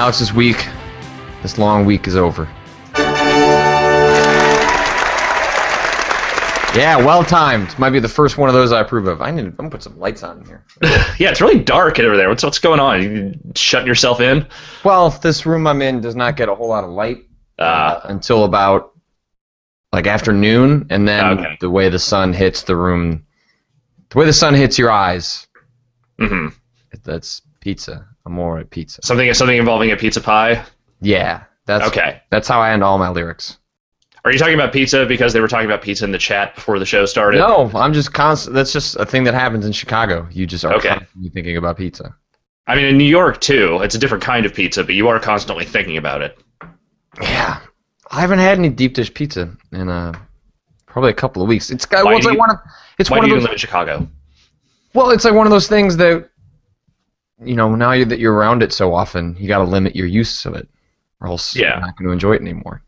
Alex, this week, this long week is over. Yeah, well timed. Might be the first one of those I approve of. I need. I'm gonna put some lights on here. yeah, it's really dark over there. What's what's going on? You shutting yourself in? Well, this room I'm in does not get a whole lot of light Uh, until about like afternoon, and then Okay. the way the sun hits the room, the way the sun hits your eyes, hmm that's pizza. Amore pizza. Something something involving a pizza pie. Yeah, that's Okay. That's how I end all my lyrics. Are you talking about pizza because they were talking about pizza in the chat before the show started? No, I'm just constant. That's just a thing that happens in Chicago. You just are Okay. constantly thinking about pizza. I mean, in New York too, it's a different kind of pizza, but you are constantly thinking about it. Yeah, I haven't had any deep dish pizza in uh probably a couple of weeks. It's got Why well, it's like you- one of it's Why one do of you those. live in Chicago? Well, it's like one of those things that you know now you, that you're around it so often, you got to limit your use of it, or else Yeah. you're not going to enjoy it anymore.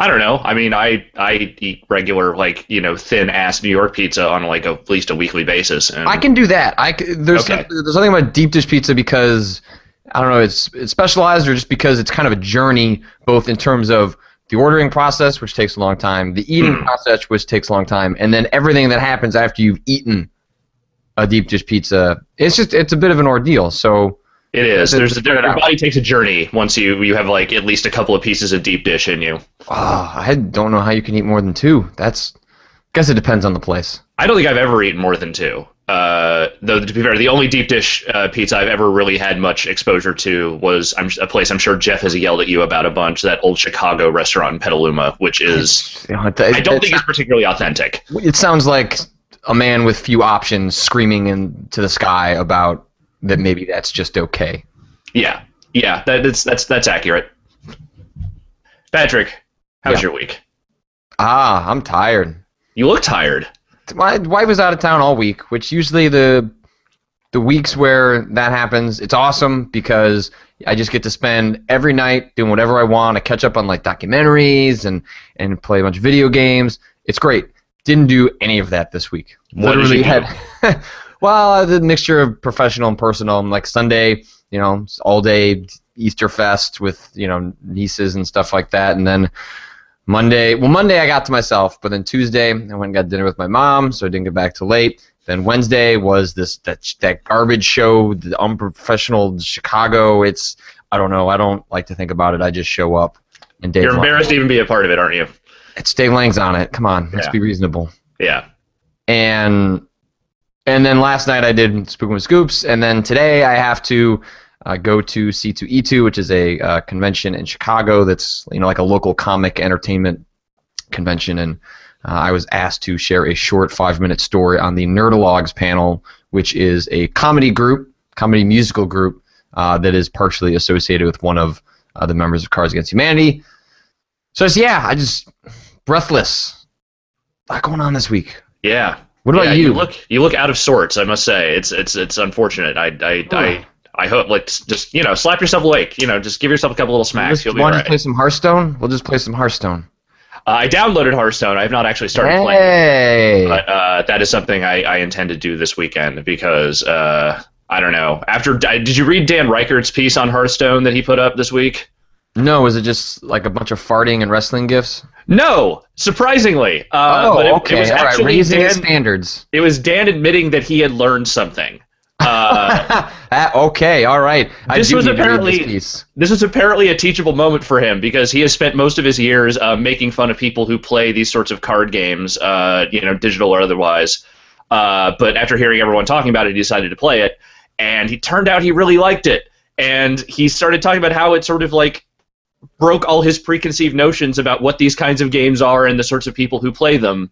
I don't know. I mean, I I eat regular like you know thin ass New York pizza on like a, at least a weekly basis. And I can do that. I there's Okay. there's something about deep dish pizza because I don't know it's it's specialized or just because it's kind of a journey both in terms of the ordering process which takes a long time, the eating Mhm. process which takes a long time, and then everything that happens after you've eaten a deep dish pizza. It's just it's a bit of an ordeal. So It is. There's a, your body takes a journey once you you have like at least a couple of pieces of deep dish in you. ah, I don't know how you can eat more than two. That's guess it depends on the place. I don't think I've ever eaten more than two. Uh, though to be fair, the only deep dish uh, pizza I've ever really had much exposure to was I'm, a place I'm sure Jeff has yelled at you about a bunch. That old Chicago restaurant in Petaluma, which is You know, it, I don't think it's particularly authentic. It sounds like a man with few options screaming into the sky about that maybe that's just okay. Yeah, yeah, that, that's that's that's accurate. Patrick, how was Yeah. your week? Ah, I'm tired. You look tired. My wife was out of town all week, which usually the the weeks where that happens, it's awesome because I just get to spend every night doing whatever I want. I catch up on like documentaries and and play a bunch of video games. It's great. Didn't do any of that this week. What did Literally had well, a mixture of professional and personal. Like Sunday, you know, all day Easter fest with you know nieces and stuff like that, and then Monday, well, Monday I got to myself, but then Tuesday I went and got dinner with my mom, so I didn't get back till late. Then Wednesday was this that that garbage show, the unprofessional Chicago. It's I don't know. I don't like to think about it. I just show up and Dave. You're embarrassed to even be a part of it, aren't you? It's Dave Lang's on it. Come on, let's Yeah. be reasonable. Yeah. And and then last night I did Spook with Scoops, and then today I have to uh, go to C2E2, which is a uh, convention in Chicago that's you know like a local comic entertainment convention, and uh, I was asked to share a short five-minute story on the Nerdologues panel, which is a comedy group, comedy musical group uh, that is partially associated with one of uh, the members of Cards Against Humanity. So yeah, I just breathless. A lot going on this week. Yeah. What about yeah, you? look you look out of sorts, I must say. It's it's it's unfortunate. I I I, I hope like just you know, slap yourself awake. You know, just give yourself a couple little smacks. You'll be want to play some Hearthstone? We'll just play some Hearthstone. Uh, I downloaded Hearthstone. I have not actually started playing. Hey! But uh, that is something I, I intend to do this weekend because uh, I don't know. After did you read Dan Ryckert's piece on Hearthstone that he put up this week? No, is it just like a bunch of farting and wrestling gifs? No, surprisingly. Uh, oh, but it, okay. It was All right. Raising Dan, standards. It was Dan admitting that he had learned something. Uh, Ah, okay, all right. I This was need to read apparently- this this is apparently a teachable moment for him because he has spent most of his years uh, making fun of people who play these sorts of card games, uh, you know, digital or otherwise. Uh, but after hearing everyone talking about it, he decided to play it, and he turned out he really liked it. And he started talking about how it sort of like broke all his preconceived notions about what these kinds of games are and the sorts of people who play them.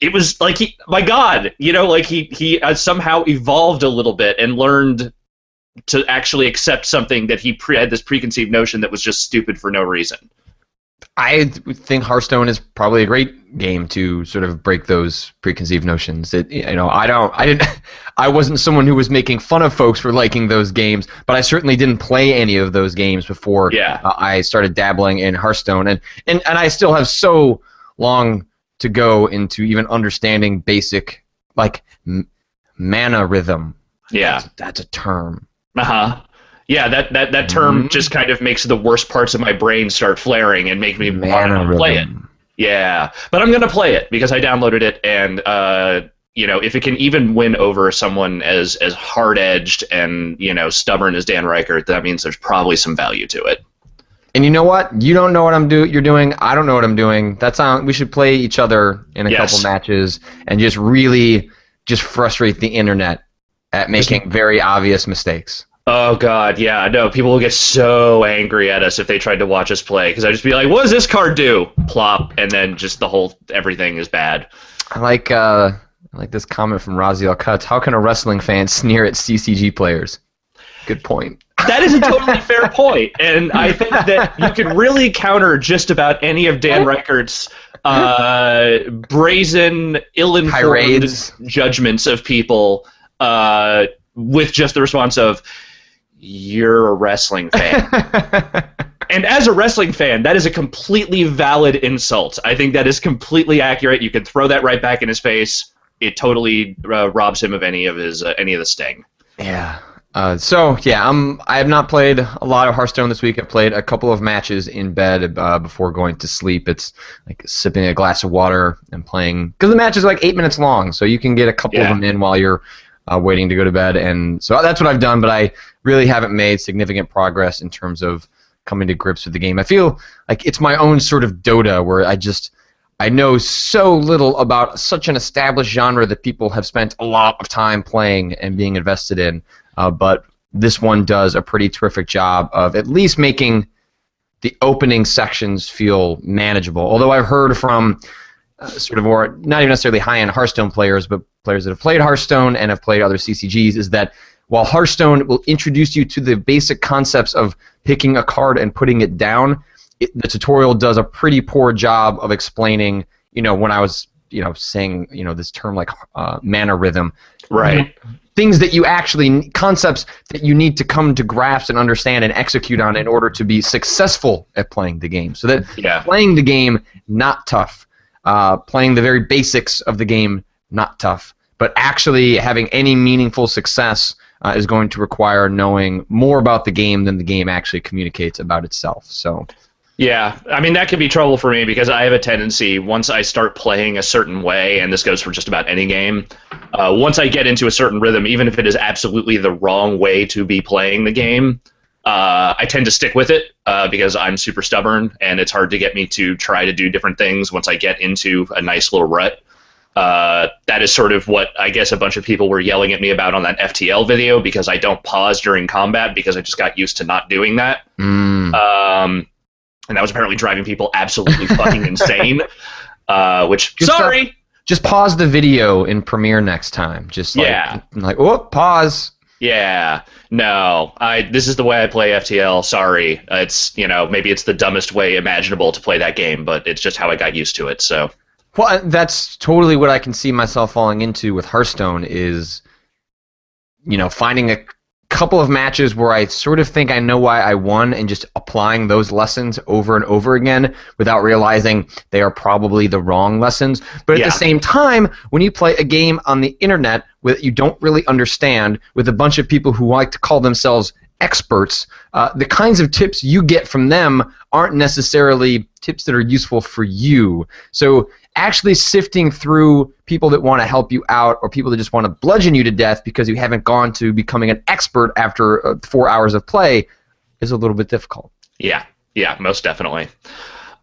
It was like he, my God, you know, like he he uh, somehow evolved a little bit and learned to actually accept something that he pre- had this preconceived notion that was just stupid for no reason. I think Hearthstone is probably a great game to sort of break those preconceived notions. That you know, I don't, I didn't, I wasn't someone who was making fun of folks for liking those games, but I certainly didn't play any of those games before Yeah. uh, I started dabbling in Hearthstone, and, and and I still have so long to go into even understanding basic like m- mana rhythm. Yeah. That's, that's a term. Uh huh. Yeah, that that that term Mhm. just kind of makes the worst parts of my brain start flaring and make me want to play it. Yeah, but I'm gonna play it because I downloaded it, and uh, you know, if it can even win over someone as as hard edged and you know stubborn as Dan Ryckert, that means there's probably some value to it. And you know what? You don't know what I'm do. You're doing. I don't know what I'm doing. That's on. We should play each other in a Yes. couple matches and just really just frustrate the internet at making very obvious mistakes. Oh God, yeah, no, people will get so angry at us if they tried to watch us play because I'd just be like, "What does this card do?" Plop, and then just the whole everything is bad. I like uh, I like this comment from Raziel Cuts. How can a wrestling fan sneer at CCG players? Good point. That is a totally fair point, and I think that you could really counter just about any of Dan Ryckert's uh, brazen, ill-informed Tirades. judgments of people uh, with just the response of "You're a wrestling fan." And as a wrestling fan, that is a completely valid insult. I think that is completely accurate. You can throw that right back in his face. It totally uh, robs him of any of his uh, any of the sting. Yeah. Uh, so yeah, I'm. I have not played a lot of Hearthstone this week. I've played a couple of matches in bed uh, before going to sleep. It's like sipping a glass of water and playing because the matches are like eight minutes long, so you can get a couple Yeah. of them in while you're uh, waiting to go to bed. And so that's what I've done. But I really haven't made significant progress in terms of coming to grips with the game. I feel like it's my own sort of Dota where I just I know so little about such an established genre that people have spent a lot of time playing and being invested in. Uh, but this one does a pretty terrific job of at least making the opening sections feel manageable. Although I've heard from uh, sort of more, not even necessarily high end Hearthstone players, but players that have played Hearthstone and have played other CCGs, is that while Hearthstone will introduce you to the basic concepts of picking a card and putting it down, it, the tutorial does a pretty poor job of explaining. You know, when I was you know saying you know this term like uh, mana rhythm, Right. things that you actually concepts that you need to come to grasp and understand and execute on in order to be successful at playing the game. So that Yeah. playing the game not tough, uh, playing the very basics of the game not tough, but actually having any meaningful success uh, is going to require knowing more about the game than the game actually communicates about itself. So Yeah, I mean that could be trouble for me because I have a tendency once I start playing a certain way, and this goes for just about any game. Uh, once I get into a certain rhythm, even if it is absolutely the wrong way to be playing the game, uh, I tend to stick with it uh, because I'm super stubborn, and it's hard to get me to try to do different things once I get into a nice little rut. Uh, that is sort of what I guess a bunch of people were yelling at me about on that FTL video because I don't pause during combat because I just got used to not doing that. mm, Um, and that was apparently driving people absolutely fucking insane. Uh, which Good stuff. sorry, just pause the video in Premiere next time. Just like, Yeah. like oh pause. yeah, no, I this is the way I play FTL. Sorry, it's you know maybe it's the dumbest way imaginable to play that game, but it's just how I got used to it. So Well, that's totally what I can see myself falling into with Hearthstone is, you know, finding a couple of matches where I sort of think I know why I won and just applying those lessons over and over again without realizing they are probably the wrong lessons. But at Yeah. the same time, when you play a game on the internet that you don't really understand with a bunch of people who like to call themselves experts, uh, the kinds of tips you get from them aren't necessarily tips that are useful for you. So actually sifting through people that want to help you out or people that just want to bludgeon you to death because you haven't gone to becoming an expert after uh, four hours of play is a little bit difficult. yeah, yeah, most definitely.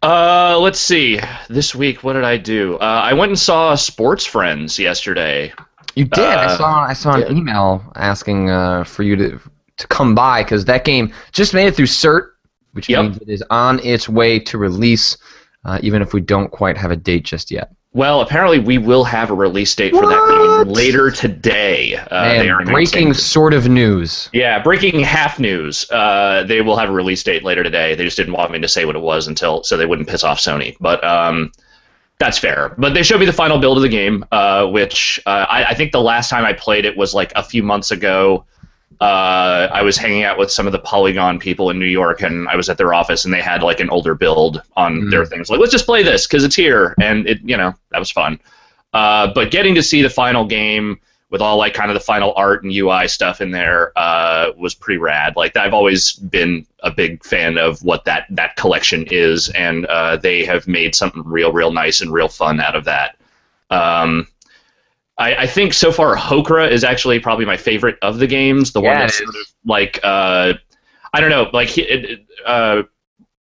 Uh, let's see. This week, what did I do? Uh, I went and saw Sports Friends yesterday. You did. I Uh, saw. I saw an email asking uh, for you to to come by because that game just made it through cert, which Yep. means it is on its way to release, uh, even if we don't quite have a date just yet. Well, apparently we will have a release date for that game later today. Uh, are breaking sort of news. Yeah, breaking half news. Uh, they will have a release date later today. They just didn't want me to say what it was until so they wouldn't piss off Sony. But um, that's fair. But they showed me the final build of the game, uh, which uh, I, I think the last time I played it was like a few months ago. Uh, I was hanging out with some of the Polygon people in New York, and I was at their office, and they had like an older build on Mhm. their things. Like, let's just play this because it's here, and it, you know, that was fun. Uh, but getting to see the final game with all like kind of the final art and UI stuff in there uh, was pretty rad. Like I've always been a big fan of what that that collection is, and uh, they have made something real, real nice and real fun out of that. Um, I, I, think so far Hokra is actually probably my favorite of the games. The yeah, one that's sort of like uh, I don't know, like it, uh,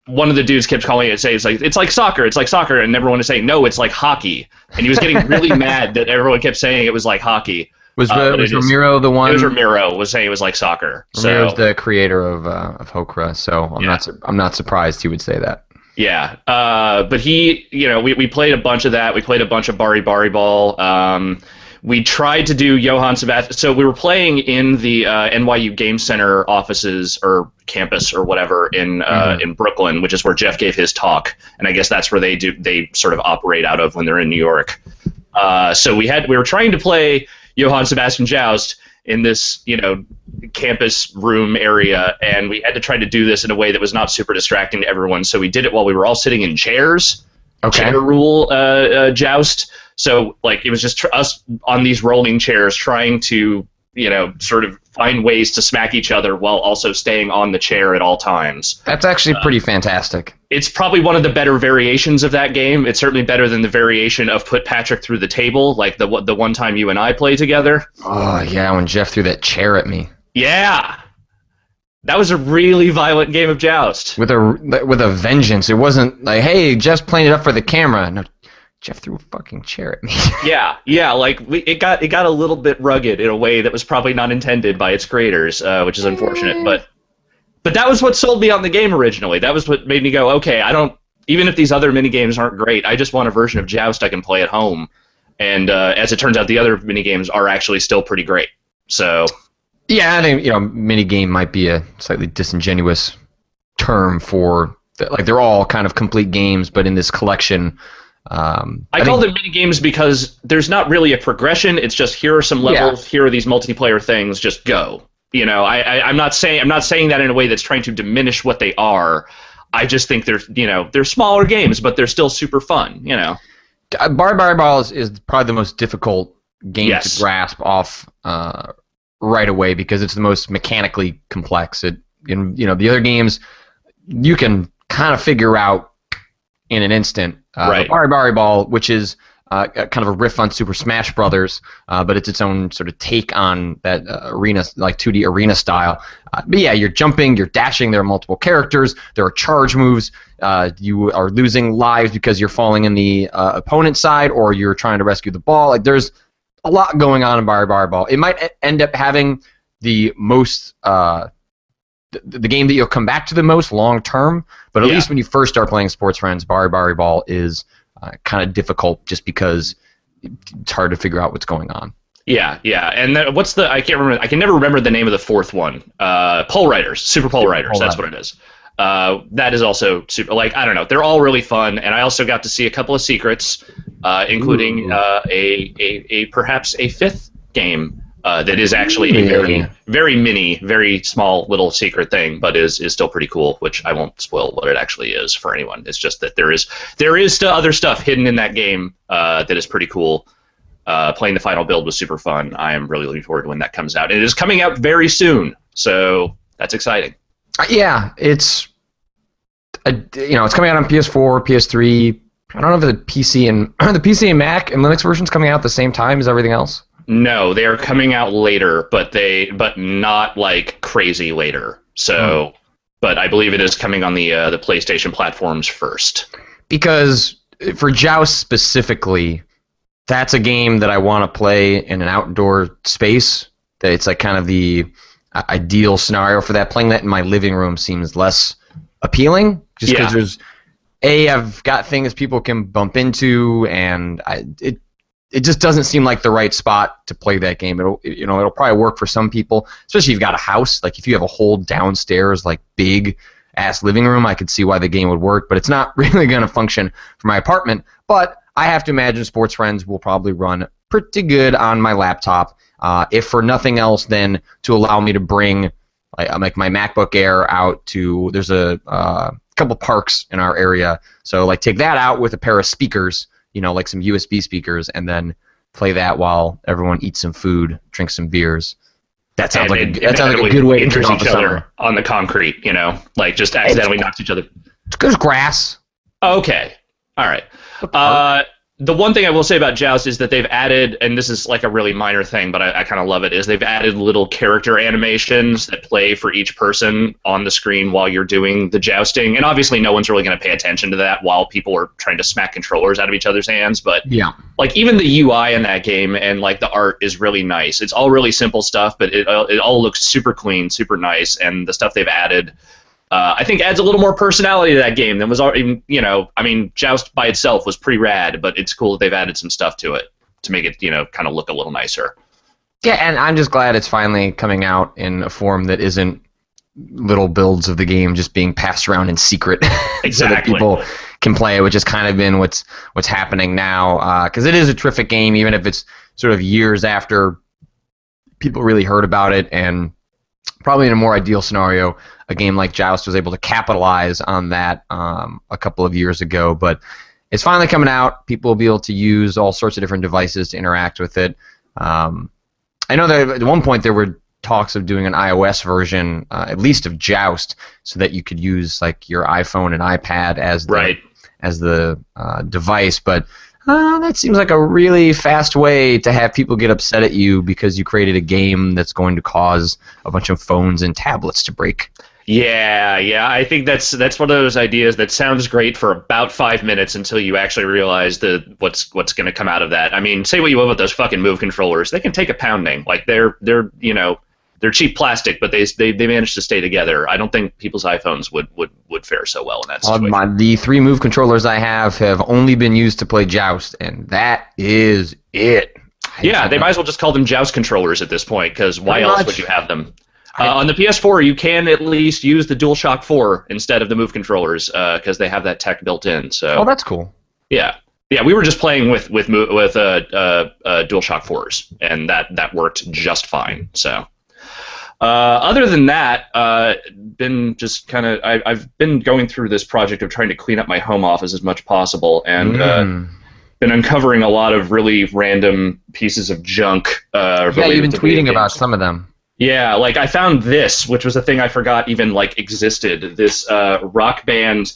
one of the dudes kept calling it, say it's like it's like soccer, it's like soccer, and everyone was saying no, it's like hockey, and he was getting really mad that everyone kept saying it was like hockey. Was, uh, was Ramiro the one? It was Ramiro was saying it was like soccer. Ramiro's so. the creator of uh, of Hokra, so I'm yeah. not I'm not surprised he would say that. Yeah, uh, but he, you know, we, we played a bunch of that. We played a bunch of Bari Bari Ball. Um, we tried to do Johann Sebastian. So we were playing in the uh, NYU Game Center offices or campus or whatever in uh, mm-hmm. in Brooklyn, which is where Jeff gave his talk, and I guess that's where they do they sort of operate out of when they're in New York. Uh, so we had we were trying to play Johann Sebastian Joust in this you know campus room area, and we had to try to do this in a way that was not super distracting to everyone. So we did it while we were all sitting in chairs. Okay. Chair rule uh, uh, joust. So like it was just tr- us on these rolling chairs trying to you know sort of find ways to smack each other while also staying on the chair at all times. That's actually uh, pretty uh, fantastic. It's probably one of the better variations of that game. It's certainly better than the variation of put Patrick through the table, like the the one time you and I played together. Oh yeah, when Jeff threw that chair at me. Yeah. That was a really violent game of joust. With a with a vengeance. It wasn't like, hey, Jeff's playing it up for the camera. No, Jeff threw a fucking chair at me. yeah, yeah, like we, it got it got a little bit rugged in a way that was probably not intended by its creators, uh, which is unfortunate. But but that was what sold me on the game originally. That was what made me go, okay, I don't. Even if these other mini games aren't great, I just want a version of Joust I can play at home. And uh, as it turns out, the other mini games are actually still pretty great. So. Yeah, I think you know, mini game might be a slightly disingenuous term for like they're all kind of complete games, but in this collection um, I, I call them mini games because there's not really a progression. It's just here are some levels, yeah. here are these multiplayer things. Just go. You know, I, I, I'm not saying I'm not saying that in a way that's trying to diminish what they are. I just think they're you know they're smaller games, but they're still super fun. You know, Bar Bar Ball is, is probably the most difficult game yes. to grasp off uh, right away because it's the most mechanically complex. It in you know the other games you can kind of figure out in an instant. Uh, right. Bari Bari Ball, which is uh, kind of a riff on Super Smash Brothers, uh, but it's its own sort of take on that uh, arena, like 2D arena style. Uh, but yeah, you're jumping, you're dashing. There are multiple characters. There are charge moves. Uh, you are losing lives because you're falling in the uh, opponent's side, or you're trying to rescue the ball. Like there's a lot going on in Bari Bari Ball. It might end up having the most the, the game that you'll come back to the most long term. But at yeah. least when you first start playing Sports Friends, Bari Bari Ball is uh, kind of difficult just because it's hard to figure out what's going on. Yeah, yeah, and then what's the? I can't remember. I can never remember the name of the fourth one. Uh, Pole Riders, Super Pole Riders. Pole that's what it is. Uh, that is also super. Like I don't know, they're all really fun, and I also got to see a couple of secrets, uh, including uh, a, a a perhaps a fifth game uh, that is actually a very very mini, very small little secret thing, but is is still pretty cool. Which I won't spoil what it actually is for anyone. It's just that there is there is still other stuff hidden in that game uh, that is pretty cool. Uh, playing the final build was super fun. I am really looking forward to when that comes out. It is coming out very soon, so that's exciting. Uh, yeah, it's a, you know it's coming out on PS4, PS3. I don't know if the PC and the PC and Mac and Linux versions coming out at the same time as everything else. No, they are coming out later, but they but not like crazy later. So, hmm. but I believe it is coming on the uh, the PlayStation platforms first. Because for Joust specifically, that's a game that I want to play in an outdoor space. That it's like kind of the ideal scenario for that. Playing that in my living room seems less appealing, just because yeah. there's a I've got things people can bump into, and I, it it just doesn't seem like the right spot to play that game. It'll you know it'll probably work for some people, especially if you've got a house. Like if you have a whole downstairs like big ass living room, I could see why the game would work. But it's not really going to function for my apartment. But I have to imagine Sports Friends will probably run pretty good on my laptop. Uh, if for nothing else, than to allow me to bring like, my MacBook Air out to there's a uh, couple parks in our area, so like take that out with a pair of speakers you know, like some USB speakers, and then play that while everyone eats some food, drinks some beers. That sounds like a, that sounds like a good way to off each the other summer. on the concrete. You know, like just accidentally knocks each other. Good grass. Okay, all right. Uh, the one thing I will say about Joust is that they've added, and this is like a really minor thing, but I, I kind of love it, is they've added little character animations that play for each person on the screen while you're doing the jousting. And obviously, no one's really going to pay attention to that while people are trying to smack controllers out of each other's hands. But Yeah. like even the UI in that game and like the art is really nice. It's all really simple stuff, but it it all looks super clean, super nice, and the stuff they've added. Uh, I think adds a little more personality to that game than was already, you know, I mean, Joust by itself was pretty rad, but it's cool that they've added some stuff to it to make it, you know, kind of look a little nicer. Yeah, and I'm just glad it's finally coming out in a form that isn't little builds of the game just being passed around in secret, so that people can play it, which has kind of been what's what's happening now. Because it is a terrific game, even if it's sort of years after people really heard about it, and probably in a more ideal scenario, a game like Joust was able to capitalize on that um, a couple of years ago, but. It's finally coming out. People will be able to use all sorts of different devices to interact with it. Um, I know that at one point there were talks of doing an iOS version, uh, at least of Joust, so that you could use like your iPhone and iPad as the, Right. as the uh, device. But uh, that seems like a really fast way to have people get upset at you because you created a game that's going to cause a bunch of phones and tablets to break. Yeah, yeah. I think that's that's one of those ideas that sounds great for about five minutes until you actually realize the what's what's going to come out of that. I mean, say what you will about those fucking Move controllers, they can take a pounding. Like they're they're you know they're cheap plastic, but they they they manage to stay together. I don't think people's iPhones would would would fare so well in that Uh, situation. my, the three move controllers I have have only been used to play Joust, and that is it. Yeah, they might as well just call them Joust controllers at this point, because why else much. would you have them? Uh, on the PS4, you can at least use the DualShock 4 instead of the Move controllers, because they have that tech built in. So Oh, that's cool. yeah, yeah, we were just playing with with with uh, uh, uh, DualShock 4s, and that that worked just fine. So. Uh, other than that, uh, been just kind of I've been going through this project of trying to clean up my home office as much possible, and uh, Mm. been uncovering a lot of really random pieces of junk. Uh, yeah, you've been tweeting about some of them. Yeah, like I found this, which was a thing I forgot even like existed. This uh, rock band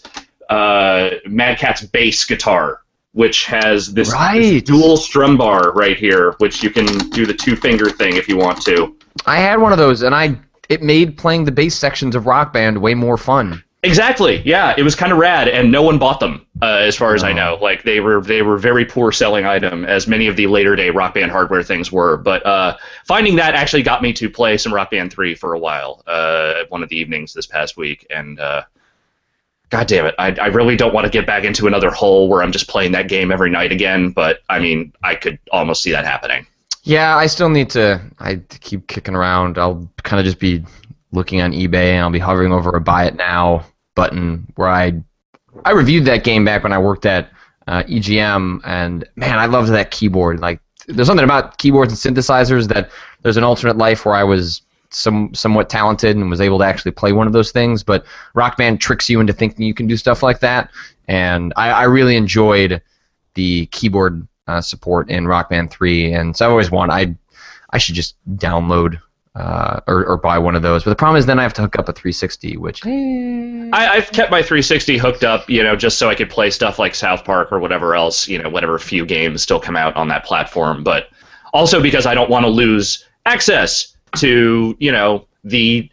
uh, Mad Catz bass guitar, which has this, this dual strum bar right here, which you can do the two finger thing if you want to. I had one of those, and I it made playing the bass sections of Rock Band way more fun. Exactly. Yeah, it was kind of rad, and no one bought them, uh, as far as I Oh. know. Like they were they were very poor selling item, as many of the later day Rock Band hardware things were. But uh, finding that actually got me to play some Rock Band three for a while, uh, one of the evenings this past week, and. Uh, God damn it! I, I really don't want to get back into another hole where I'm just playing that game every night again. But I mean, I could almost see that happening. Yeah, I still need to. I keep kicking around. I'll kind of just be looking on eBay, and I'll be hovering over a buy it now button where I I reviewed that game back when I worked at uh, EGM, and man, I loved that keyboard. Like, there's something about keyboards and synthesizers that there's an alternate life where I was some somewhat talented and was able to actually play one of those things. But Rock Band tricks you into thinking you can do stuff like that, and I, I really enjoyed the keyboard uh, support in Rock Band 3, and so I've always wanted, I I should just download uh, or, or buy one of those. But the problem is then I have to hook up a 360, which eh, I, I've kept my 360 hooked up, you know, just so I could play stuff like South Park or whatever else, you know, whatever few games still come out on that platform. But also because I don't want to lose access to, you know, the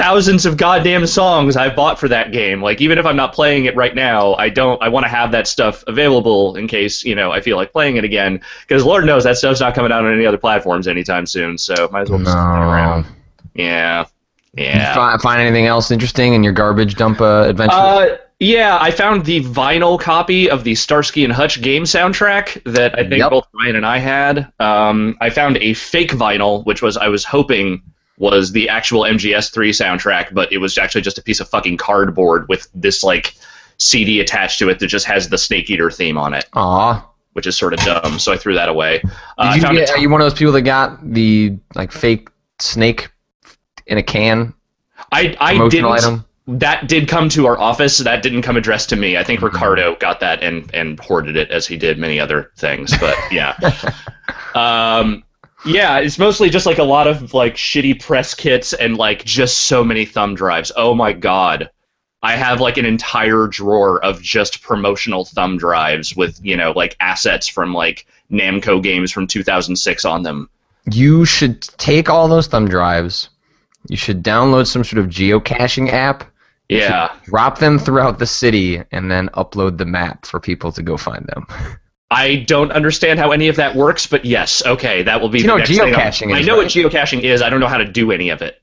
thousands of goddamn songs I've bought for that game. Like even if I'm not playing it right now, I don't. I want to have that stuff available in case you know I feel like playing it again. Because Lord knows that stuff's not coming out on any other platforms anytime soon. So might as well just around. Yeah, Did you yeah. fi- find anything else interesting in your garbage dump uh, adventure? Uh, yeah, I found the vinyl copy of the Starsky and Hutch game soundtrack that I think Yep. both Ryan and I had. Um, I found a fake vinyl, which was I was hoping was the actual MGS3 soundtrack, but it was actually just a piece of fucking cardboard with this like CD attached to it that just has the Snake Eater theme on it, Aw. which is sort of dumb. So I threw that away. Uh, I Did you get, are you one of those people that got the like fake snake in a can I I didn't. item? That did come to our office. That didn't come addressed to me. I think Mhm. Ricardo got that and, and hoarded it as he did many other things. But yeah, Um, yeah, it's mostly just like a lot of like shitty press kits and like just so many thumb drives. Oh my god. I have like an entire drawer of just promotional thumb drives with, you know, like assets from like Namco games from 2006 on them. You should take all those thumb drives. You should download some sort of geocaching app. You Yeah. Drop them throughout the city and then upload the map for people to go find them. I don't understand how any of that works, but yes, okay, that will be You the know geocaching I know what geocaching is. I don't know how to do any of it.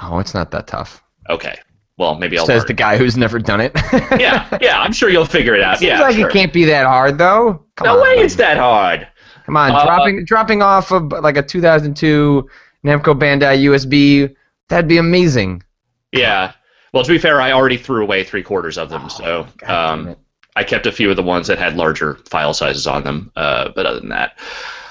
Oh, it's not that tough. Okay. Well, maybe I'll Says learn. the guy who's never done it. yeah, yeah, I'm sure you'll figure it out. Seems yeah, like sure. it can't be that hard though. Come no on, way buddy. it's that hard. Come on, Uh, dropping dropping off of like a 2002 Namco Bandai USB. That'd be amazing. Yeah. Well, to be fair, I already threw away three quarters of them, so God damn um, it. I kept a few of the ones that had larger file sizes on them. Uh, but other than that,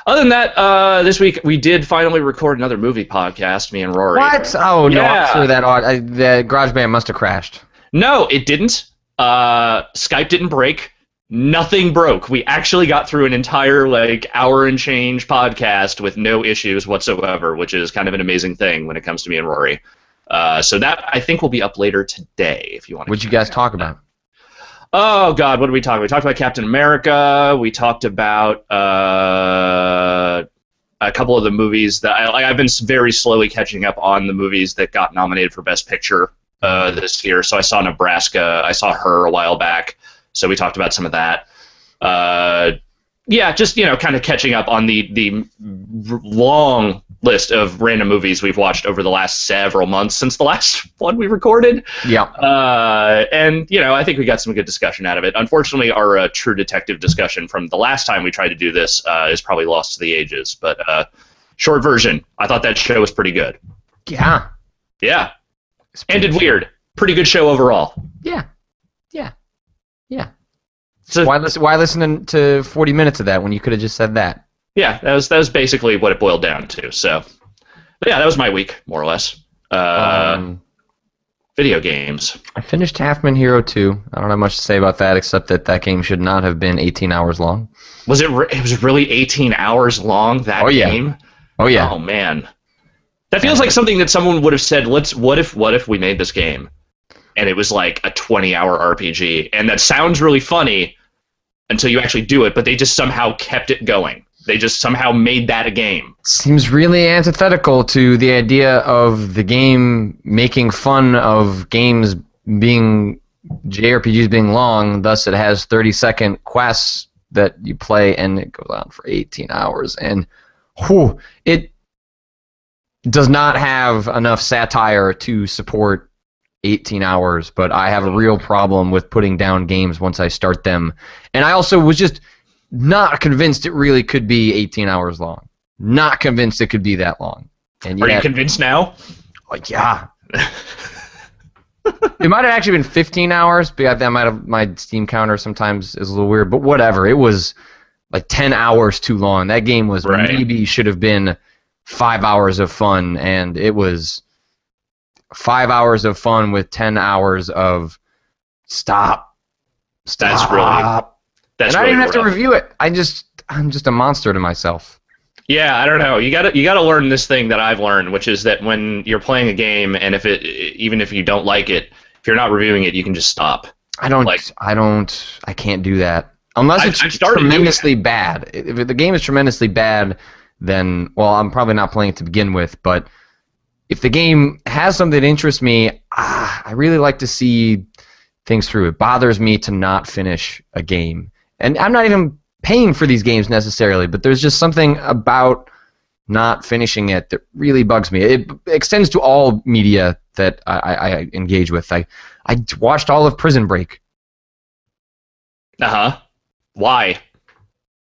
other than that, uh, this week we did finally record another movie podcast. Me and Rory. What? Oh no! Yeah. I'm sure that I, the GarageBand must have crashed. No, it didn't. Uh, Skype didn't break. Nothing broke. We actually got through an entire like hour and change podcast with no issues whatsoever, which is kind of an amazing thing when it comes to me and Rory. Uh, so that I think will be up later today if you want. What'd you guys talk about? Oh God, what did we talk? about? We talked about Captain America. We talked about uh, a couple of the movies that I, I've been very slowly catching up on the movies that got nominated for Best Picture uh, this year. So I saw Nebraska. I saw her a while back. So we talked about some of that. Uh, yeah, just you know, kind of catching up on the the long list of random movies we've watched over the last several months since the last one we recorded. Yeah. Uh, and you know, I think we got some good discussion out of it. Unfortunately, our uh, True Detective discussion from the last time we tried to do this uh, is probably lost to the ages. But uh, short version, I thought that show was pretty good. Yeah. Yeah, ended weird. Pretty good show overall. Yeah. Yeah. Yeah. So Why listen? Why listen to 40 minutes of that when you could have just said that? Yeah, that was that was basically what it boiled down to. So, but yeah, that was my week more or less. Uh, um, video games. I finished Half Minute Hero 2. I don't have much to say about that except that that game should not have been 18 hours long. Was it? Re- it was really 18 hours long. That Oh, yeah. game. Oh yeah. Oh man, that feels like something that someone would have said. Let's. What if? What if we made this game, and it was like a 20-hour RPG, and that sounds really funny until you actually do it, but they just somehow kept it going. They just somehow made that a game. Seems really antithetical to the idea of the game making fun of games being JRPGs being long. Thus, it has 30 second quests that you play, and it goes on for 18 hours. And whew, it does not have enough satire to support 18 hours. But I have a real problem with putting down games once I start them. And I also was just not convinced it really could be 18 hours long. Not convinced it could be that long. And Are you convinced now? like, yeah. it might have actually been 15 hours, but that might have my Steam counter sometimes is a little weird. But whatever, it was like 10 hours too long. That game was Right. maybe should have been five hours of fun, and it was five hours of fun with 10 hours of stop. Stop. That's really- That's and I really didn't have to review it. I just, I'm just a monster to myself. Yeah, I don't know. You got to you got to learn this thing that I've learned, which is that when you're playing a game, and if it even if you don't like it, if you're not reviewing it, you can just stop. I don't. Like- I don't. I can't do that unless I've- it's tremendously bad. If the game is tremendously bad, then well, I'm probably not playing it to begin with. But if the game has something that interests me, ah, I really like to see things through. It bothers me to not finish a game, and I'm not even paying for these games necessarily. But there's just something about not finishing it that really bugs me. It extends to all media that I, I, engage with. I I watched all of Prison Break Uh huh. Why?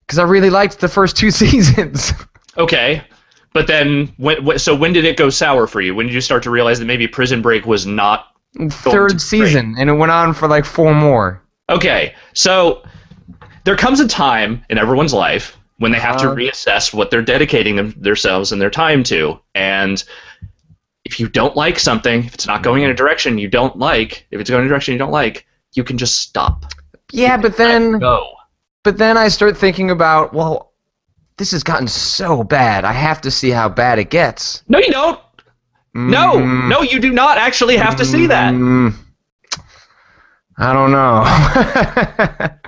because I really liked the first two seasons. Okay, but then when, so when did it go sour for you? When did you start to realize that maybe Prison Break was not Third season, and it went on for like four more. Okay, so there comes a time in everyone's life when they have to Uh. reassess what they're dedicating them, themselves and their time to. And if you don't like something, if it's not going in a direction you don't like, if it's going in a direction you don't like, you can just stop. Yeah, but then Go. but then I start thinking about well, this has gotten so bad. I have to see how bad it gets. No, you don't. No, Mm, no, you do not actually have to see that. mm, I don't know.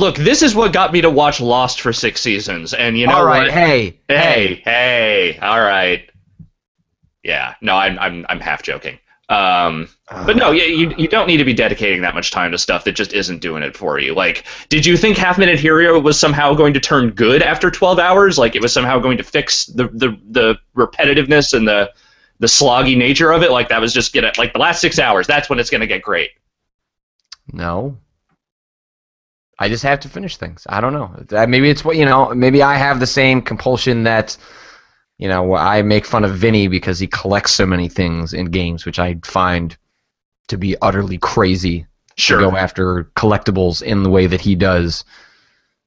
Look, this is what got me to watch Lost for six seasons, and you know All right, what? hey, Hey, hey, all right. Yeah, no, I'm I'm I'm half joking. Um, but no, yeah, you you don't need to be dedicating that much time to stuff that just isn't doing it for you. Like, did you think Half Minute Hero was somehow going to turn good after 12 hours? Like, it was somehow going to fix the the the repetitiveness and the the sloggy nature of it? Like, that was just gonna like the last six hours. That's when it's gonna get great. No. I just have to finish things. I don't know. Maybe it's what you know. Maybe I have the same compulsion that, you know, I make fun of Vinny because he collects so many things in games, which I find to be utterly crazy Sure. to go after collectibles in the way that he does.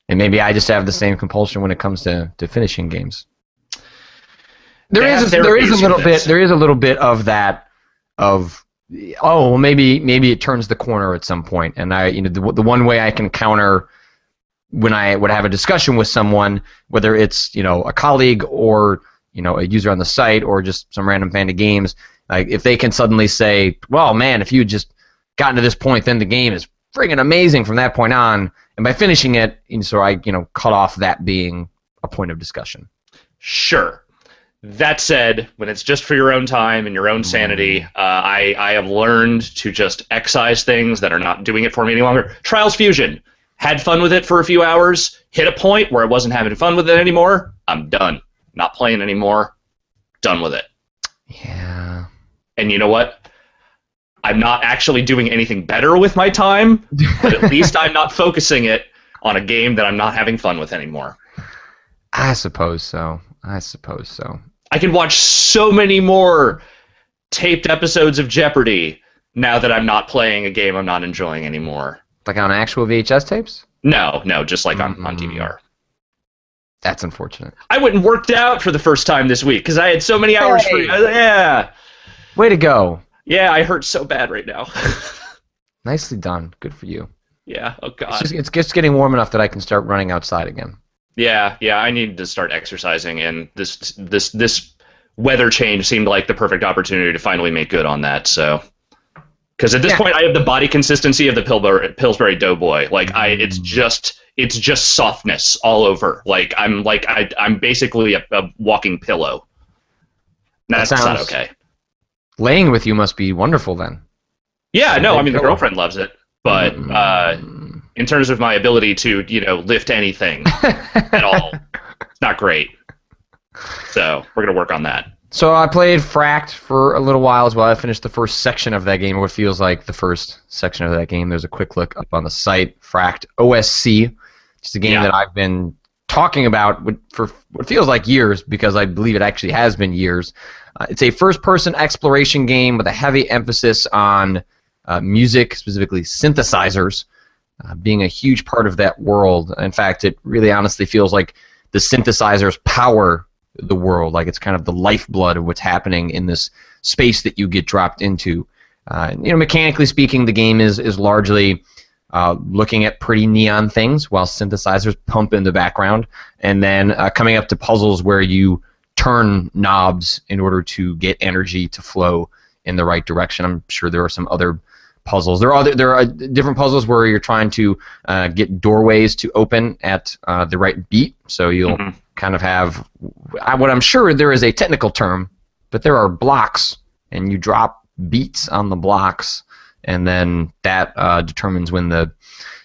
And maybe I just have the same compulsion when it comes to, to finishing games. There They is a, there is a little bit there is a little bit of that of oh well maybe maybe it turns the corner at some point. And I you know the, the one way I can counter when I would have a discussion with someone whether it's you know a colleague or you know a user on the site or just some random fan of games like if they can suddenly say well man if you just gotten to this point then the game is friggin' amazing from that point on. And by finishing it know, so I you know cut off that being a point of discussion. Sure. That said, when it's just for your own time and your own sanity, uh, I, I have learned to just excise things that are not doing it for me any longer. Trials Fusion. Had fun with it for a few hours, hit a point where I wasn't having fun with it anymore. I'm done. Not playing anymore. Done with it. yeah And you know what? I'm not actually doing anything better with my time, but at least I'm not focusing it on a game that I'm not having fun with anymore. I suppose so I suppose so I can watch so many more taped episodes of Jeopardy now that I'm not playing a game I'm not enjoying anymore. Like on actual VHS tapes? No, no, just like on, on Mm. DVR. That's unfortunate. I went and worked out for the first time this week because I had so many hours Hey. free. Uh, Yeah, Way to go. yeah, I hurt so bad right now. Nicely done. Good for you. yeah, oh It's god. just, it's just getting warm enough that I can start running outside again. Yeah, yeah, I need to start exercising, and this this this weather change seemed like the perfect opportunity to finally make good on that. So, because at this Yeah. point, I have the body consistency of the Pillsbury, Pillsbury Doughboy. Like I, it's Mm. just it's just softness all over. Like I'm like I I'm basically a, a walking pillow. That That's not okay. Laying with you must be wonderful then. Yeah, no, I mean the girlfriend loves it, but uh, Mm. In terms of my ability to you know lift anything at all, it's not great. So we're gonna work on that. So I played Fract for a little while as well. I finished the first section of that game, or what feels like the first section of that game. There's a quick look up on the site. Fract OSC, just a game Yeah. that I've been talking about for what feels like years because I believe it actually has been years. Uh, it's a first-person exploration game with a heavy emphasis on uh, music, specifically synthesizers, uh, being a huge part of that world. In fact, it really honestly feels like the synthesizers power the world. Like it's kind of the lifeblood of what's happening in this space that you get dropped into. Uh, you know, mechanically speaking, the game is is largely uh, looking at pretty neon things while synthesizers pump in the background, and then uh, coming up to puzzles where you turn knobs in order to get energy to flow in the right direction. I'm sure there are some other puzzles. There are other, there are different puzzles where you're trying to uh, get doorways to open at uh, the right beat. So you'll Mhm. kind of have I- what I'm sure there is a technical term, but there are blocks, and you drop beats on the blocks, and then that uh, determines when the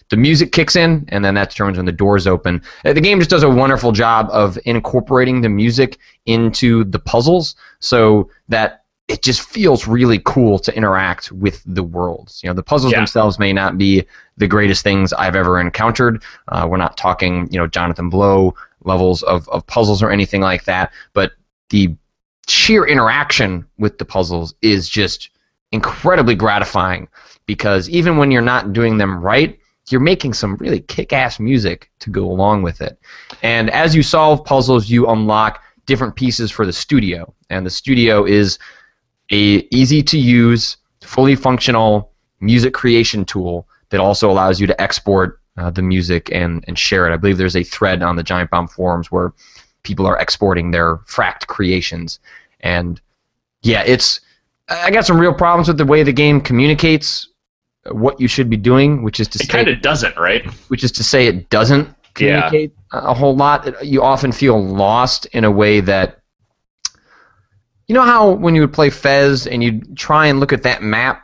the music kicks in, and then that determines when the doors open. Uh, The game just does a wonderful job of incorporating the music into the puzzles, so that it just feels really cool to interact with the worlds. You know, the puzzles Yeah. themselves may not be the greatest things I've ever encountered. Uh, we're not talking, you know, Jonathan Blow levels of, of puzzles or anything like that, but the sheer interaction with the puzzles is just incredibly gratifying because even when you're not doing them right, you're making some really kick-ass music to go along with it. And as you solve puzzles, you unlock different pieces for the studio, and the studio is a easy to use, fully functional music creation tool that also allows you to export uh, the music and and share it. I believe there's a thread on the Giant Bomb forums where people are exporting their Fract creations, and yeah, it's I got some real problems with the way the game communicates what you should be doing, which is to It say kind of doesn't, right? which is to say it doesn't Yeah. communicate a whole lot. You often feel lost in a way that you know how when you would play Fez and you'd try and look at that map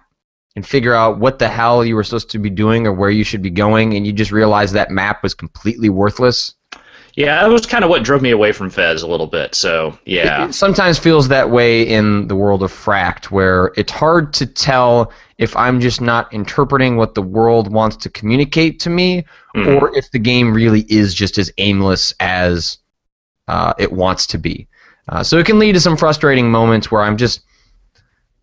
and figure out what the hell you were supposed to be doing or where you should be going and you just realize that map was completely worthless. Yeah, that was kind of what drove me away from Fez a little bit. So yeah, It sometimes feels that way in the world of Fract, where it's hard to tell if I'm just not interpreting what the world wants to communicate to me, Mhm. or if the game really is just as aimless as uh, it wants to be. Uh, so it can lead to some frustrating moments where I'm just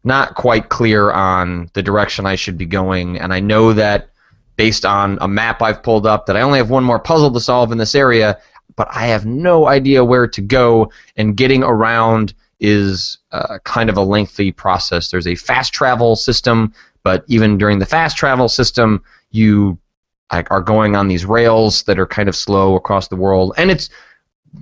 not quite clear on the direction I should be going, and I know that based on a map I've pulled up that I only have one more puzzle to solve in this area, but I have no idea where to go, and getting around is uh, kind of a lengthy process. There's a fast travel system, but even during the fast travel system, you like, are going on these rails that are kind of slow across the world, and it's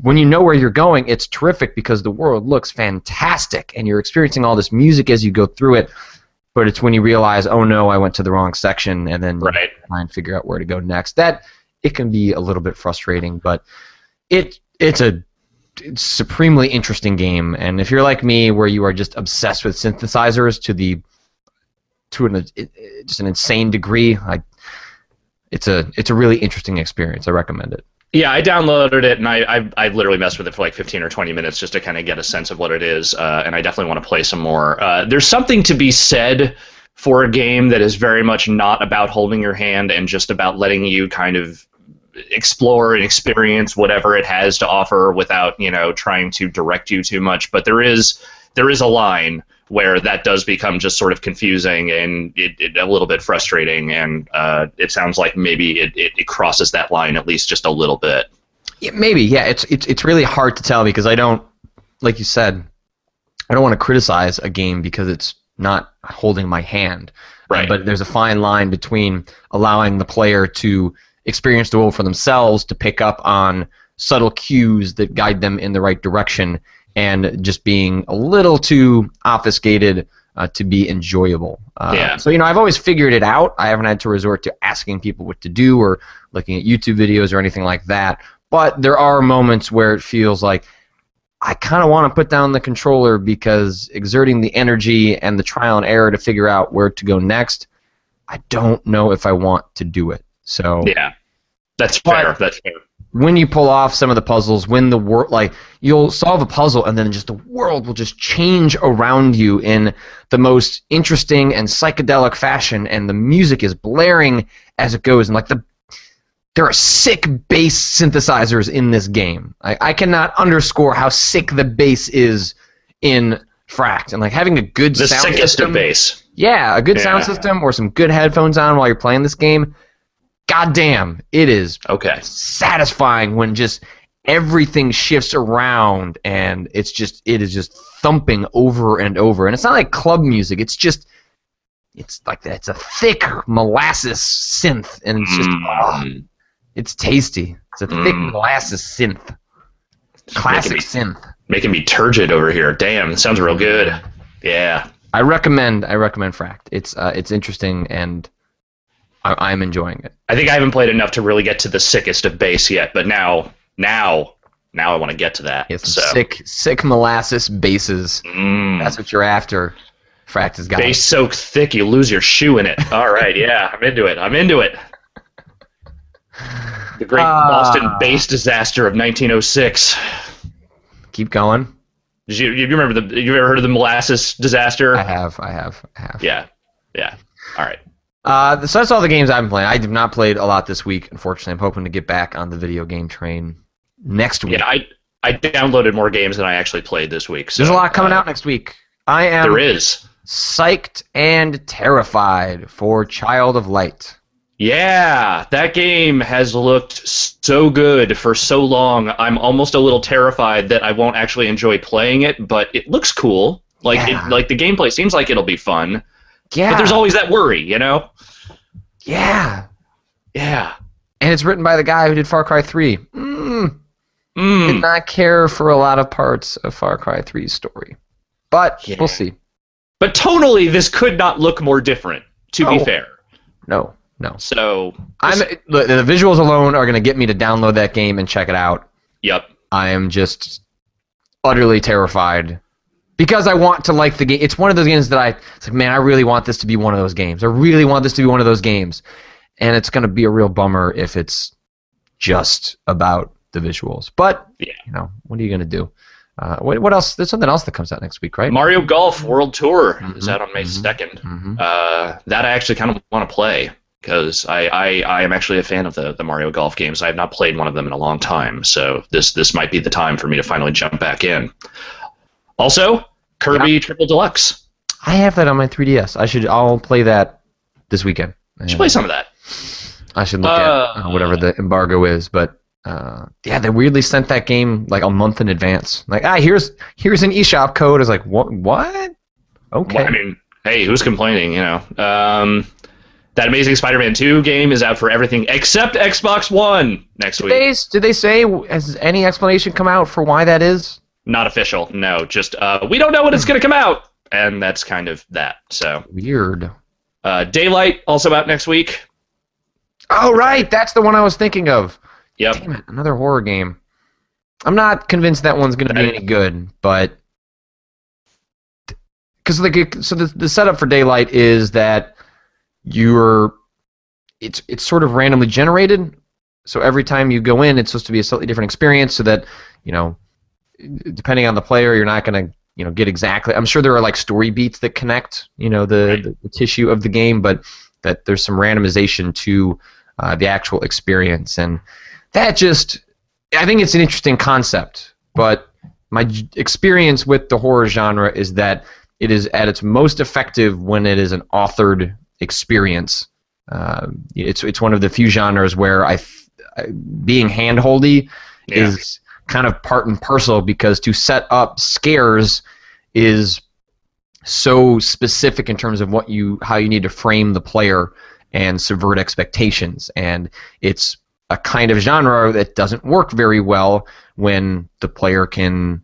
when you know where you're going, it's terrific because the world looks fantastic, and you're experiencing all this music as you go through it. But it's when you realize, oh no, I went to the wrong section, and then right. try and figure out where to go next. That it can be a little bit frustrating, but it it's a it's supremely interesting game. And if you're like me, where you are just obsessed with synthesizers to the to an it, just an insane degree, I it's a it's a really interesting experience. I recommend it. Yeah, I downloaded it and I, I I literally messed with it for like 15 or 20 minutes just to kind of get a sense of what it is, uh, and I definitely want to play some more. Uh, there's something to be said for a game that is very much not about holding your hand and just about letting you kind of explore and experience whatever it has to offer without you know trying to direct you too much. But there is there is a line where that does become just sort of confusing and it, it, a little bit frustrating, and uh, it sounds like maybe it, it, it crosses that line at least just a little bit. Yeah, maybe. Yeah, it's it's it's really hard to tell because I don't, like you said, I don't want to criticize a game because it's not holding my hand. Right. but there's a fine line between allowing the player to experience the world for themselves, to pick up on subtle cues that guide them in the right direction, and just being a little too obfuscated uh, to be enjoyable. Uh, Yeah. So you know, I've always figured it out. I haven't had to resort to asking people what to do or looking at YouTube videos or anything like that. But there are moments where it feels like I kind of want to put down the controller because exerting the energy and the trial and error to figure out where to go next, I don't know if I want to do it. So Yeah, that's But- fair. That's fair. When you pull off some of the puzzles, when the world like you'll solve a puzzle and then just the world will just change around you in the most interesting and psychedelic fashion, and the music is blaring as it goes, and like the there are sick bass synthesizers in this game. I, I cannot underscore how sick the bass is in Fract, and like having a good The sound sickest system. of bass. Yeah, a good sound system or some good headphones on while you're playing this game. God damn, it is Okay. satisfying when just everything shifts around and it's just it is just thumping over and over and it's not like club music it's just it's like it's a thick molasses synth and it's just Mm. it's tasty it's a thick Mm. molasses synth classic Making me, synth making me turgid over here. Damn, it sounds real good. Yeah. i recommend i recommend fract it's uh, it's interesting and I, i'm enjoying it I think I haven't played enough to really get to the sickest of bass yet, but now, now, now I want to get to that. it's so, sick sick molasses bases mm, that's what you're after fract has got it. bass so thick you lose your shoe in it. All right, yeah, I'm into it. I'm into it. The great Ah. Boston bass disaster of 1906. keep going Did you, you remember the? You ever heard of the molasses disaster? I have, I have, I have. Yeah, yeah. All right. Uh, so that's all the games I've been playing. I have not played a lot this week, unfortunately. I'm hoping to get back on the video game train next week. Yeah, I I downloaded more games than I actually played this week. So, There's a lot coming uh, out next week. I am There is. psyched and terrified for Child of Light. Yeah, that game has looked so good for so long. I'm almost a little terrified that I won't actually enjoy playing it, but it looks cool. Like Yeah. it, like the gameplay seems like it'll be fun, Yeah, but there's always that worry, you know? yeah, Yeah. and it's written by the guy who did Far Cry 3. Mm, did Mm. not care for a lot of parts of Far Cry 3's story, but Yeah. we'll see. But tonally, this could not look more different. To be Oh. fair, No, no. so I'm the, the visuals alone are going to get me to download that game and check it out. Yep. I am just utterly terrified because I want to like the game. It's one of those games that I it's like, man, I really want this to be one of those games. I really want this to be one of those games, and it's going to be a real bummer if it's just about the visuals. But Yeah. you know, what are you going to do? Uh, what, what else? There's something else that comes out next week, right? Mario Golf World Tour is Mhm, out on May mhm. 2nd. hmm Uh, that I actually kind of want to play because I, I, I am actually a fan of the, the Mario Golf games. I have not played one of them in a long time, so this this might be the time for me to finally jump back in. Also, Kirby Triple Deluxe. I have that on my 3DS. I should. I'll play that this weekend. Should play some of that. I should look Uh, at uh, whatever the embargo is, but uh, yeah, they weirdly sent that game like a month in advance. Like, ah, here's here's an eShop code. I was like, what? What? Okay. Well, I mean, hey, who's complaining? You know, um, that Amazing Spider-Man 2 game is out for everything except Xbox One next did week. they did they say has any explanation come out for why that is? Not official. No, just uh, we don't know when it's going to come out, and that's kind of that. So, Weird. uh, Daylight also out next week. Oh right, that's the one I was thinking of. Yep. Damn it, another horror game. I'm not convinced that one's going to be any good, but because like so the the setup for Daylight is that you're it's it's sort of randomly generated. So every time you go in, it's supposed to be a slightly different experience, so that you know, depending on the player, you're not going to you know get exactly. I'm sure there are like story beats that connect you know the, Right. the, the tissue of the game, but that there's some randomization to uh, the actual experience, and that just I think it's an interesting concept, but my j- experience with the horror genre is that it is at its most effective when it is an authored experience. Uh, it's it's one of the few genres where I, f- I being handholdy Yeah. is kind of part and parcel because to set up scares is so specific in terms of what you how you need to frame the player and subvert expectations. And it's a kind of genre that doesn't work very well when the player can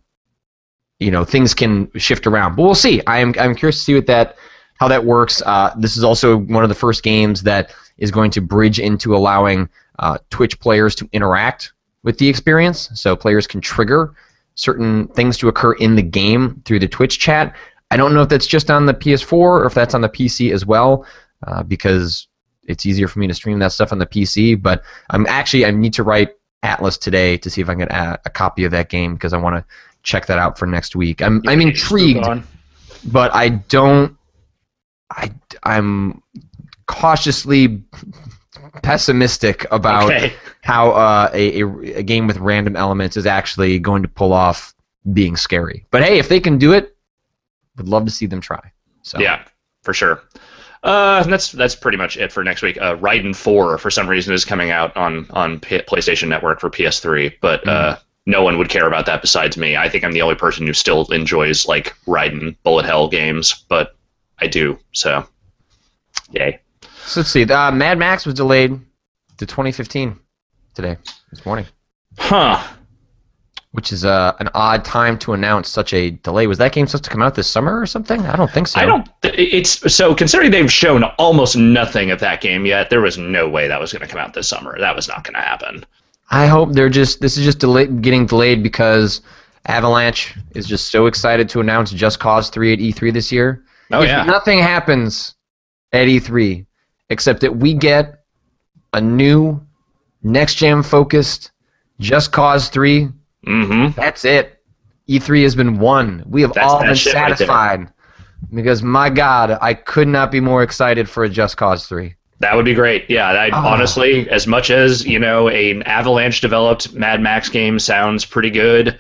you know things can shift around. But we'll see. I'm, I'm curious to see what that how that works. Uh, this is also one of the first games that is going to bridge into allowing uh, twitch players to interact with the experience so players can trigger certain things to occur in the game through the twitch chat i don't know if that's just on the ps4 or if that's on the pc as well uh, because it's easier for me to stream that stuff on the PC. But I'm actually I need to write Atlus today to see if I can get a, copy of that game because I want to check that out for next week. I'm I'm intrigued, but I don't. I I'm cautiously pessimistic about Okay. how uh, a, a a game with random elements is actually going to pull off being scary. But hey, if they can do it, would love to see them try. So Yeah, for sure. Uh, and that's that's pretty much it for next week. Uh, Raiden 4 for some reason is coming out on on P- PlayStation Network for PS3, but uh, no one would care about that besides me. I think I'm the only person who still enjoys like Raiden bullet hell games, but I do. So, yay. So let's see. Uh, Mad Max was delayed to 2015 today, this morning, Huh. which is uh, an odd time to announce such a delay. Was that game supposed to come out this summer or something? I don't think so. I don't. It's so considering they've shown almost nothing of that game yet. There was no way that was going to come out this summer. That was not going to happen. I hope they're just. This is just delay, getting delayed because Avalanche is just so excited to announce Just Cause 3 at E3 this year. Oh if yeah. nothing happens at E3 except that we get a new next gen focused Just Cause 3 Mm-hmm. That's it. E3 has been won. We have That's all been shit right satisfied. because my God, I could not be more excited for a Just Cause 3. That would be great. Yeah, I, Ah. honestly, as much as you know, an Avalanche developed Mad Max game sounds pretty good.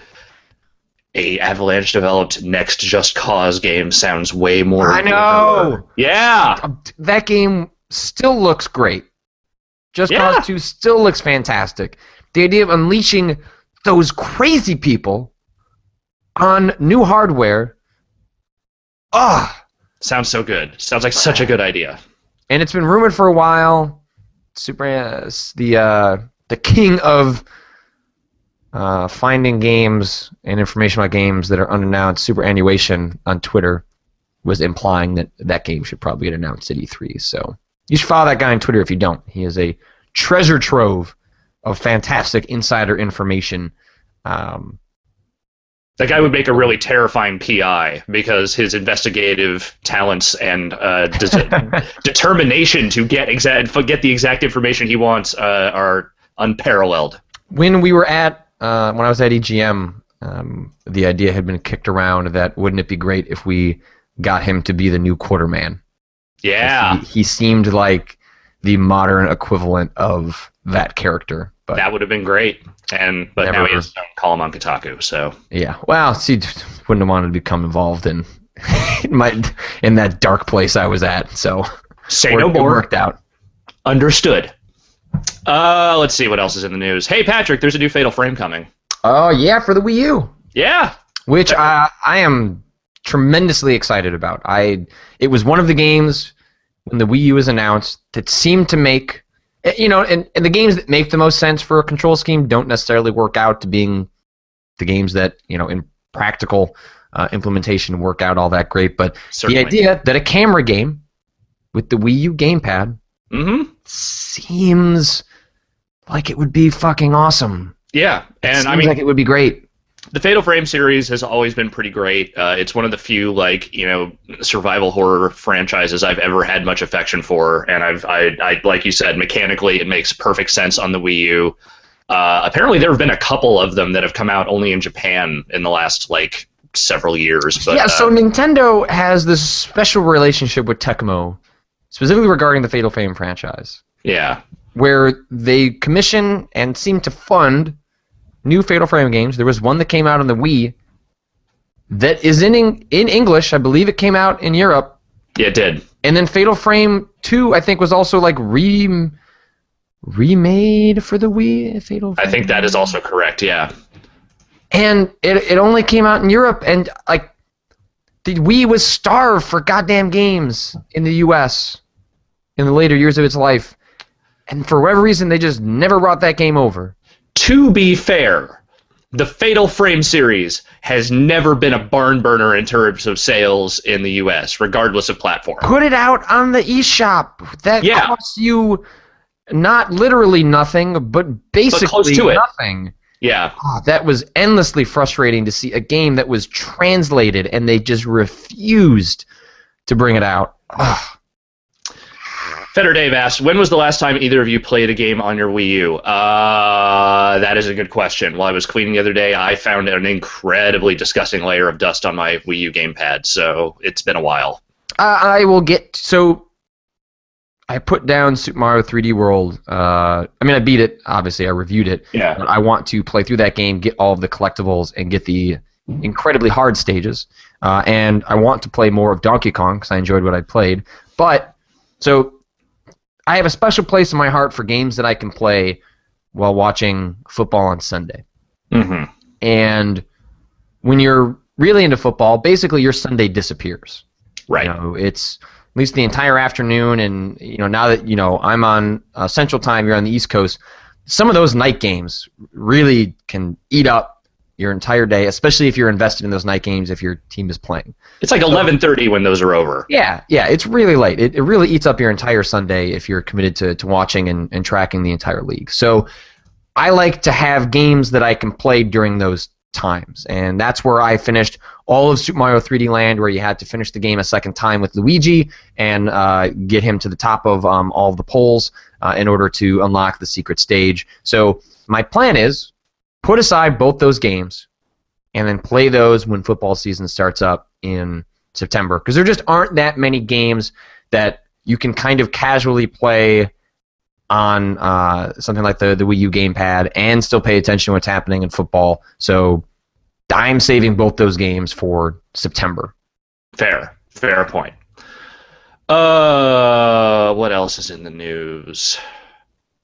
A Avalanche developed next Just Cause game sounds way more. I know. Yeah. That game still looks great. Just Yeah. Cause 2 still looks fantastic. The idea of unleashing those crazy people on new hardware. Ah, Sounds so good. Sounds like such a good idea. and it's been rumored for a while. Super uh, the uh, the king of uh, finding games and information about games that are unannounced, Superannuation on Twitter was implying that that game should probably get announced at E3. So you should follow that guy on Twitter if you don't. He is a treasure trove of fantastic insider information. Um, that guy would make a really terrifying PI because his investigative talents and uh, de- determination to get exact get the exact information he wants uh, are unparalleled. When we were at uh, when I was at EGM, um, the idea had been kicked around that wouldn't it be great if we got him to be the new Quartermann? Yeah, he, he seemed like the modern equivalent of that character. But that would have been great. And but now he has own column on Kotaku. So yeah, well, see, wouldn't have wanted to become involved in in my in that dark place I was at. So say no more. Worked out. Understood. Uh, let's see what else is in the news. Hey Patrick, there's a new Fatal Frame coming. Oh yeah, for the Wii U. Yeah. Which I I am tremendously excited about. I it was one of the games when the Wii U was announced that seemed to make Eh, you know, and, and the games that make the most sense for a control scheme don't necessarily work out to being the games that you know in practical uh, implementation work out all that great. But Certainly. the idea that a camera game with the Wii U gamepad mm-hmm. seems like it would be fucking awesome. Yeah, and I mean, like it would be great the Fatal Frame series has always been pretty great. Uh, it's one of the few like you know survival horror franchises I've ever had much affection for, and I've I, I like you said mechanically it makes perfect sense on the Wii U. Uh, apparently, there have been a couple of them that have come out only in Japan in the last like several years. But, yeah, so uh, Nintendo has this special relationship with Tecmo, specifically regarding the Fatal Frame franchise. Yeah, where they commission and seem to fund new Fatal Frame games. There was one that came out on the Wii that is in in English. I believe it came out in Europe. Yeah, it did. And then Fatal Frame 2, I think, was also like re remade for the Wii. Fatal. Frame. I think that is also correct. Yeah. And it it only came out in Europe, and like the Wii was starved for goddamn games in the U.S. in the later years of its life, and for whatever reason, they just never brought that game over to be fair, the Fatal Frame series has never been a barn burner in terms of sales in the U.S., regardless of platform. Put it out on the eShop. That yeah. costs you not literally nothing, but basically but nothing. Yeah. Oh, that was endlessly frustrating to see a game that was translated and they just refused to bring it out. Oh. Fetter Dave asked, when was the last time either of you played a game on your Wii U? Uh, that is a good question. While I was cleaning the other day, I found an incredibly disgusting layer of dust on my Wii U gamepad, so it's been a while. Uh, I will get so. I put down Super Mario 3D World. Uh, I mean, I beat it. Obviously, I reviewed it. Yeah. I want to play through that game, get all of the collectibles, and get the incredibly hard stages. Uh, and I want to play more of Donkey Kong because I enjoyed what I played. But so I have a special place in my heart for games that I can play while watching football on Sunday. Mm-hmm. And when you're really into football, basically your Sunday disappears. Right. You know, it's at least the entire afternoon, and you know now that you know I'm on uh, Central Time, you're on the East Coast. Some of those night games really can eat up your entire day, especially if you're invested in those night games if your team is playing. It's like 11:30 when those are over. Yeah, yeah, it's really late. It, it really eats up your entire Sunday if you're committed to, to watching and, and tracking the entire league. So I like to have games that I can play during those times, and that's where I finished all of Super Mario 3D Land, where you had to finish the game a second time with Luigi and uh, get him to the top of um, all of the poles uh, in order to unlock the secret stage. So my plan is put aside both those games and then play those when football season starts up in September because there just aren't that many games that you can kind of casually play on uh, something like the, the Wii U gamepad and still pay attention to what's happening in football. So I'm saving both those games for September. Fair, fair point. Uh, what else is in the news?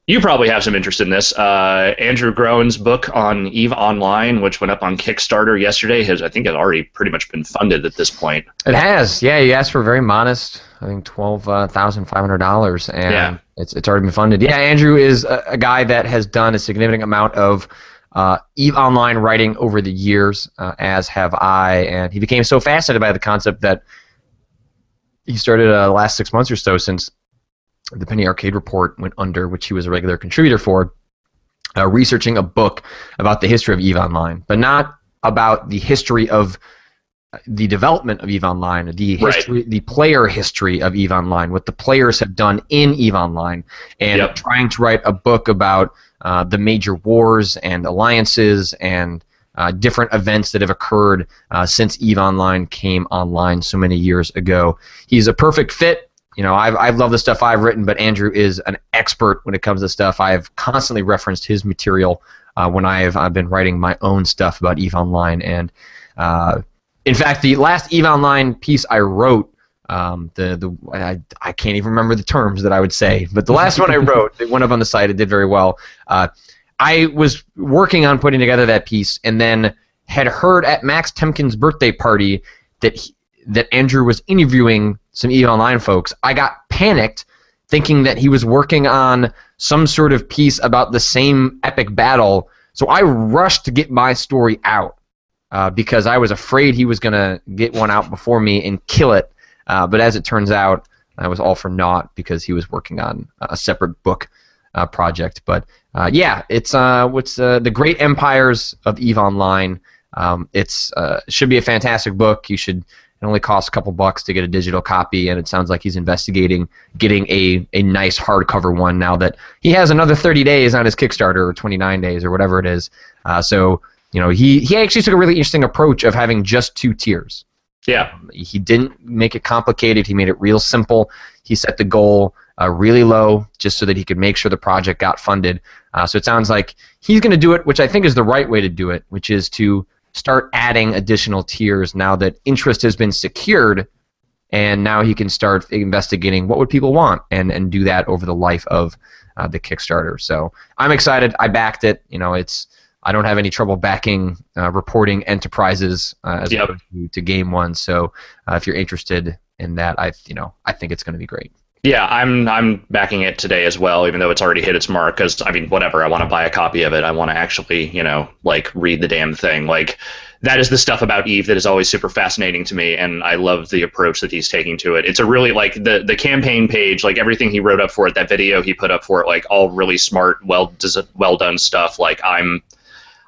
You probably have some interest in this. Uh, Andrew Groen's book on Eve Online, which went up on Kickstarter yesterday, has I think has already pretty much been funded at this point. It has, yeah. He asked for a very modest, I think twelve uh, thousand five hundred dollars, and yeah. it's it's already been funded. Yeah, Andrew is a, a guy that has done a significant amount of uh, Eve Online writing over the years, uh, as have I, and he became so fascinated by the concept that he started uh, the last six months or so since the Penny Arcade Report went under, which he was a regular contributor for, uh, researching a book about the history of EVE Online, but not about the history of the development of EVE Online, the history, right. the player history of EVE Online, what the players have done in EVE Online, and yep. trying to write a book about uh, the major wars and alliances and uh, different events that have occurred uh, since EVE Online came online so many years ago. He's a perfect fit you know, I've, I've loved the stuff I've written, but Andrew is an expert when it comes to stuff. I've constantly referenced his material uh, when I've, I've been writing my own stuff about EVE Online. And uh, in fact, the last EVE Online piece I wrote, um, the the I, I can't even remember the terms that I would say, but the last one I wrote, it went up on the site. It did very well. Uh, I was working on putting together that piece, and then had heard at Max Temkin's birthday party that he, that Andrew was interviewing some EVE Online folks, I got panicked thinking that he was working on some sort of piece about the same epic battle. So I rushed to get my story out uh, because I was afraid he was going to get one out before me and kill it. Uh, but as it turns out, I was all for naught because he was working on a separate book uh, project. But uh, yeah, it's uh, what's uh, the Great Empires of Eve Online. Um, it's should be a fantastic book. You should it only costs a couple bucks to get a digital copy, and it sounds like he's investigating getting a, a nice hardcover one now that he has another 30 days on his Kickstarter or 29 days or whatever it is. Uh, so, you know, he, he actually took a really interesting approach of having just two tiers. Yeah. Um, he didn't make it complicated, he made it real simple. He set the goal uh, really low just so that he could make sure the project got funded. Uh, so it sounds like he's going to do it, which I think is the right way to do it, which is to start adding additional tiers now that interest has been secured and now he can start investigating what would people want and, and do that over the life of uh, the Kickstarter. So I'm excited. I backed it. You know, it's I don't have any trouble backing uh, reporting enterprises uh, as yep. opposed to, to, game one. So uh, if you're interested in that, I you know I think it's going to be great. Yeah, I'm I'm backing it today as well, even though it's already hit its mark. Because I mean, whatever, I want to buy a copy of it. I want to actually, you know, like read the damn thing. Like that is the stuff about Eve that is always super fascinating to me, and I love the approach that he's taking to it. It's a really like the the campaign page, like everything he wrote up for it, that video he put up for it, like all really smart, well well done stuff. Like I'm,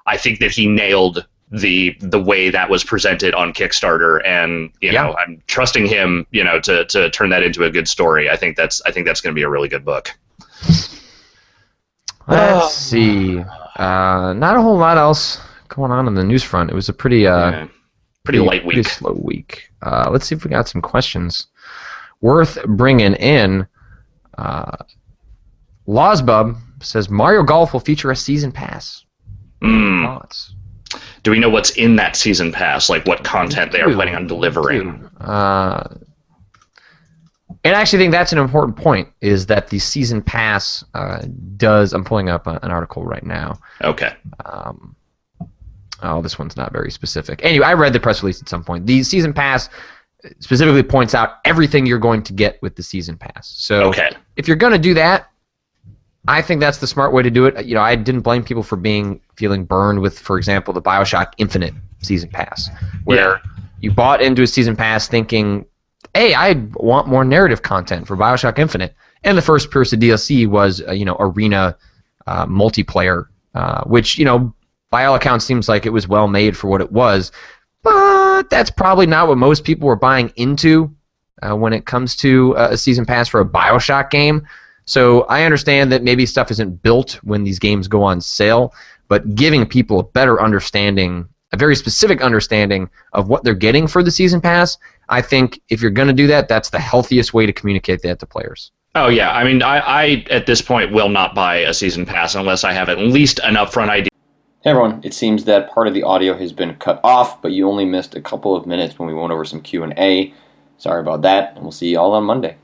I think that he nailed the the way that was presented on Kickstarter, and you yeah. know, I'm trusting him, you know, to to turn that into a good story. I think that's I think that's going to be a really good book. Let's see. Uh, not a whole lot else going on in the news front. It was a pretty uh, yeah. pretty, pretty, light week, pretty slow week. Uh, let's see if we got some questions worth bringing in. Uh, Lawsbub says Mario Golf will feature a season pass. Mm. Thoughts? Do we know what's in that season pass? Like what content they are planning on delivering? Uh, and I actually think that's an important point. Is that the season pass uh, does? I'm pulling up an article right now. Okay. Um, oh, this one's not very specific. Anyway, I read the press release at some point. The season pass specifically points out everything you're going to get with the season pass. So okay. if you're going to do that, I think that's the smart way to do it. You know, I didn't blame people for being feeling burned with, for example, the Bioshock Infinite season pass, where yeah. you bought into a season pass thinking, "Hey, I want more narrative content for Bioshock Infinite," and the first piece of DLC was, uh, you know, arena uh, multiplayer, uh, which you know, by all accounts, seems like it was well made for what it was, but that's probably not what most people were buying into uh, when it comes to uh, a season pass for a Bioshock game. So I understand that maybe stuff isn't built when these games go on sale, but giving people a better understanding, a very specific understanding of what they're getting for the season pass, I think if you're going to do that, that's the healthiest way to communicate that to players. Oh yeah, I mean, I, I at this point will not buy a season pass unless I have at least an upfront idea. Hey everyone, it seems that part of the audio has been cut off, but you only missed a couple of minutes when we went over some Q and A. Sorry about that, and we'll see you all on Monday.